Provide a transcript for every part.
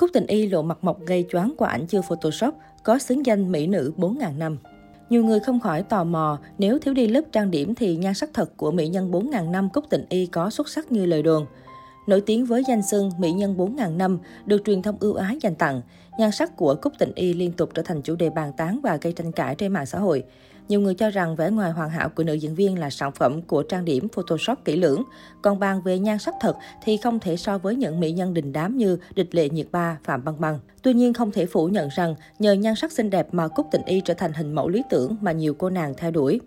Cúc Tình Y lộ mặt mộc gây choáng qua ảnh chưa Photoshop, có xứng danh mỹ nữ 4.000 năm. Nhiều người không khỏi tò mò, nếu thiếu đi lớp trang điểm thì nhan sắc thật của mỹ nhân 4.000 năm Cúc Tình Y có xuất sắc như lời đồn. Nổi tiếng với danh xưng mỹ nhân 4.000 năm, được truyền thông ưu ái dành tặng, nhan sắc của Cúc Tịnh Y liên tục trở thành chủ đề bàn tán và gây tranh cãi trên mạng xã hội. Nhiều người cho rằng vẻ ngoài hoàn hảo của nữ diễn viên là sản phẩm của trang điểm Photoshop kỹ lưỡng. Còn bàn về nhan sắc thật thì không thể so với những mỹ nhân đình đám như Địch Lệ Nhiệt Ba, Phạm Băng Băng. Tuy nhiên không thể phủ nhận rằng nhờ nhan sắc xinh đẹp mà Cúc Tịnh Y trở thành hình mẫu lý tưởng mà nhiều cô nàng theo đuổi.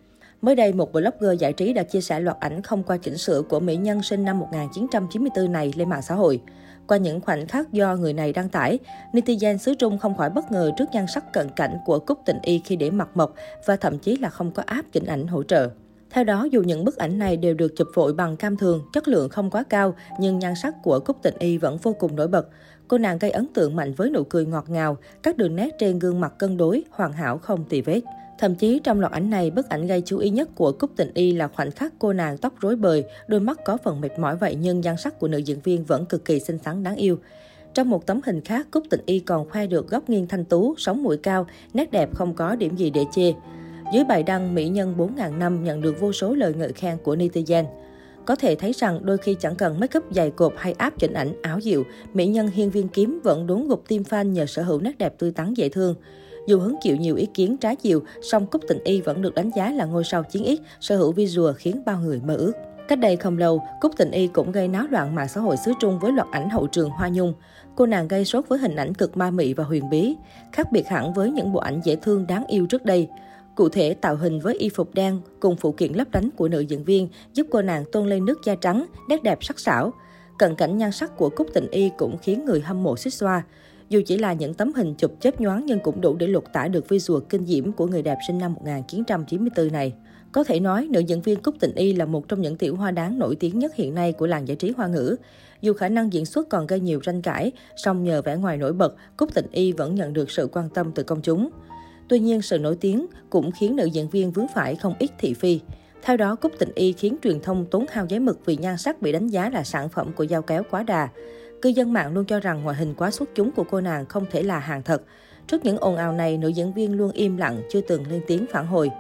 Mới đây, một blogger giải trí đã chia sẻ loạt ảnh không qua chỉnh sửa của mỹ nhân sinh năm 1994 này lên mạng xã hội. Qua những khoảnh khắc do người này đăng tải, netizen xứ Trung không khỏi bất ngờ trước nhan sắc cận cảnh của Cúc Tình Y khi để mặt mộc và thậm chí là không có áp chỉnh ảnh hỗ trợ. Theo đó, dù những bức ảnh này đều được chụp vội bằng cam thường, chất lượng không quá cao, nhưng nhan sắc của Cúc Tịnh Y vẫn vô cùng nổi bật. Cô nàng gây ấn tượng mạnh với nụ cười ngọt ngào, các đường nét trên gương mặt cân đối, hoàn hảo không tì vết. Thậm chí trong loạt ảnh này, bức ảnh gây chú ý nhất của Cúc Tình Y là khoảnh khắc cô nàng tóc rối bời, đôi mắt có phần mệt mỏi vậy nhưng nhan sắc của nữ diễn viên vẫn cực kỳ xinh xắn đáng yêu. Trong một tấm hình khác, Cúc Tình Y còn khoe được góc nghiêng thanh tú, sống mũi cao, nét đẹp không có điểm gì để chê. Dưới bài đăng, mỹ nhân 4.000 năm nhận được vô số lời ngợi khen của netizen. Có thể thấy rằng đôi khi chẳng cần make up dày cộp hay áp chỉnh ảnh áo dịu, mỹ nhân hiên viên kiếm vẫn đốn gục tim fan nhờ sở hữu nét đẹp tươi tắn dễ thương. Dù hứng chịu nhiều ý kiến trái chiều, song Cúc Tình Y vẫn được đánh giá là ngôi sao chiến ít sở hữu visual khiến bao người mơ ước. Cách đây không lâu, Cúc Tình Y cũng gây náo loạn mạng xã hội xứ Trung với loạt ảnh hậu trường Hoa Nhung. Cô nàng gây sốt với hình ảnh cực ma mị và huyền bí, khác biệt hẳn với những bộ ảnh dễ thương đáng yêu trước đây. Cụ thể, tạo hình với y phục đen cùng phụ kiện lấp lánh của nữ diễn viên giúp cô nàng tôn lên nước da trắng, nét đẹp sắc sảo. Cận cảnh nhan sắc của Cúc Tình Y cũng khiến người hâm mộ xích xoa. Dù chỉ là những tấm hình chụp chớp nhoáng nhưng cũng đủ để lột tả được visual kinh diễm của người đẹp sinh năm 1994 này. Có thể nói, nữ diễn viên Cúc Tịnh Y là một trong những tiểu hoa đáng nổi tiếng nhất hiện nay của làng giải trí hoa ngữ. Dù khả năng diễn xuất còn gây nhiều tranh cãi, song nhờ vẻ ngoài nổi bật, Cúc Tịnh Y vẫn nhận được sự quan tâm từ công chúng. Tuy nhiên, sự nổi tiếng cũng khiến nữ diễn viên vướng phải không ít thị phi. Theo đó, Cúc Tịnh Y khiến truyền thông tốn hao giấy mực vì nhan sắc bị đánh giá là sản phẩm của dao kéo quá đà. Cư dân mạng luôn cho rằng ngoại hình quá xuất chúng của cô nàng không thể là hàng thật. Trước những ồn ào này, nữ diễn viên luôn im lặng, chưa từng lên tiếng phản hồi.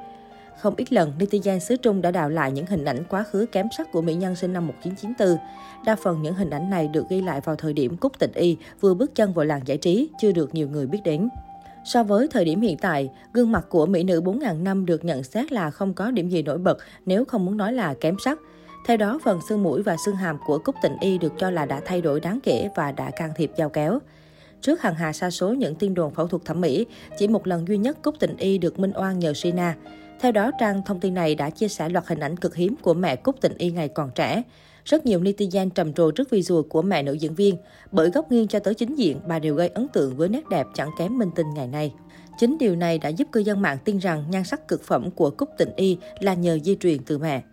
Không ít lần, netizen xứ Trung đã đào lại những hình ảnh quá khứ kém sắc của mỹ nhân sinh năm 1994. Đa phần những hình ảnh này được ghi lại vào thời điểm Cúc Tịnh Y vừa bước chân vào làng giải trí, chưa được nhiều người biết đến. So với thời điểm hiện tại, gương mặt của mỹ nữ 4.000 năm được nhận xét là không có điểm gì nổi bật nếu không muốn nói là kém sắc. Theo đó, phần xương mũi và xương hàm của Cúc Tịnh Y được cho là đã thay đổi đáng kể và đã can thiệp giao kéo. Trước hàng hà sa số những tin đồn phẫu thuật thẩm mỹ, chỉ một lần duy nhất Cúc Tịnh Y được minh oan nhờ Sina. Theo đó, trang thông tin này đã chia sẻ loạt hình ảnh cực hiếm của mẹ Cúc Tịnh Y ngày còn trẻ. Rất nhiều netizen trầm trồ trước visual của mẹ nữ diễn viên, bởi góc nghiêng cho tới chính diện, bà đều gây ấn tượng với nét đẹp chẳng kém minh tinh ngày nay. Chính điều này đã giúp cư dân mạng tin rằng nhan sắc cực phẩm của Cúc Tịnh Y là nhờ di truyền từ mẹ.